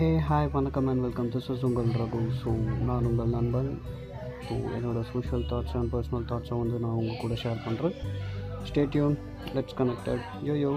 ஏ hi வணக்கம் and welcome this is உங்கள் Raghu. So நான் உங்கள் நண்பன். ஸோ என்னோடய சோஷியல் தாட்ஸ் அண்ட் பர்சனல் தாட்ஸை வந்து நான் உங்கள் கூட ஷேர் பண்ணுறேன் stay tuned let's connected yo yo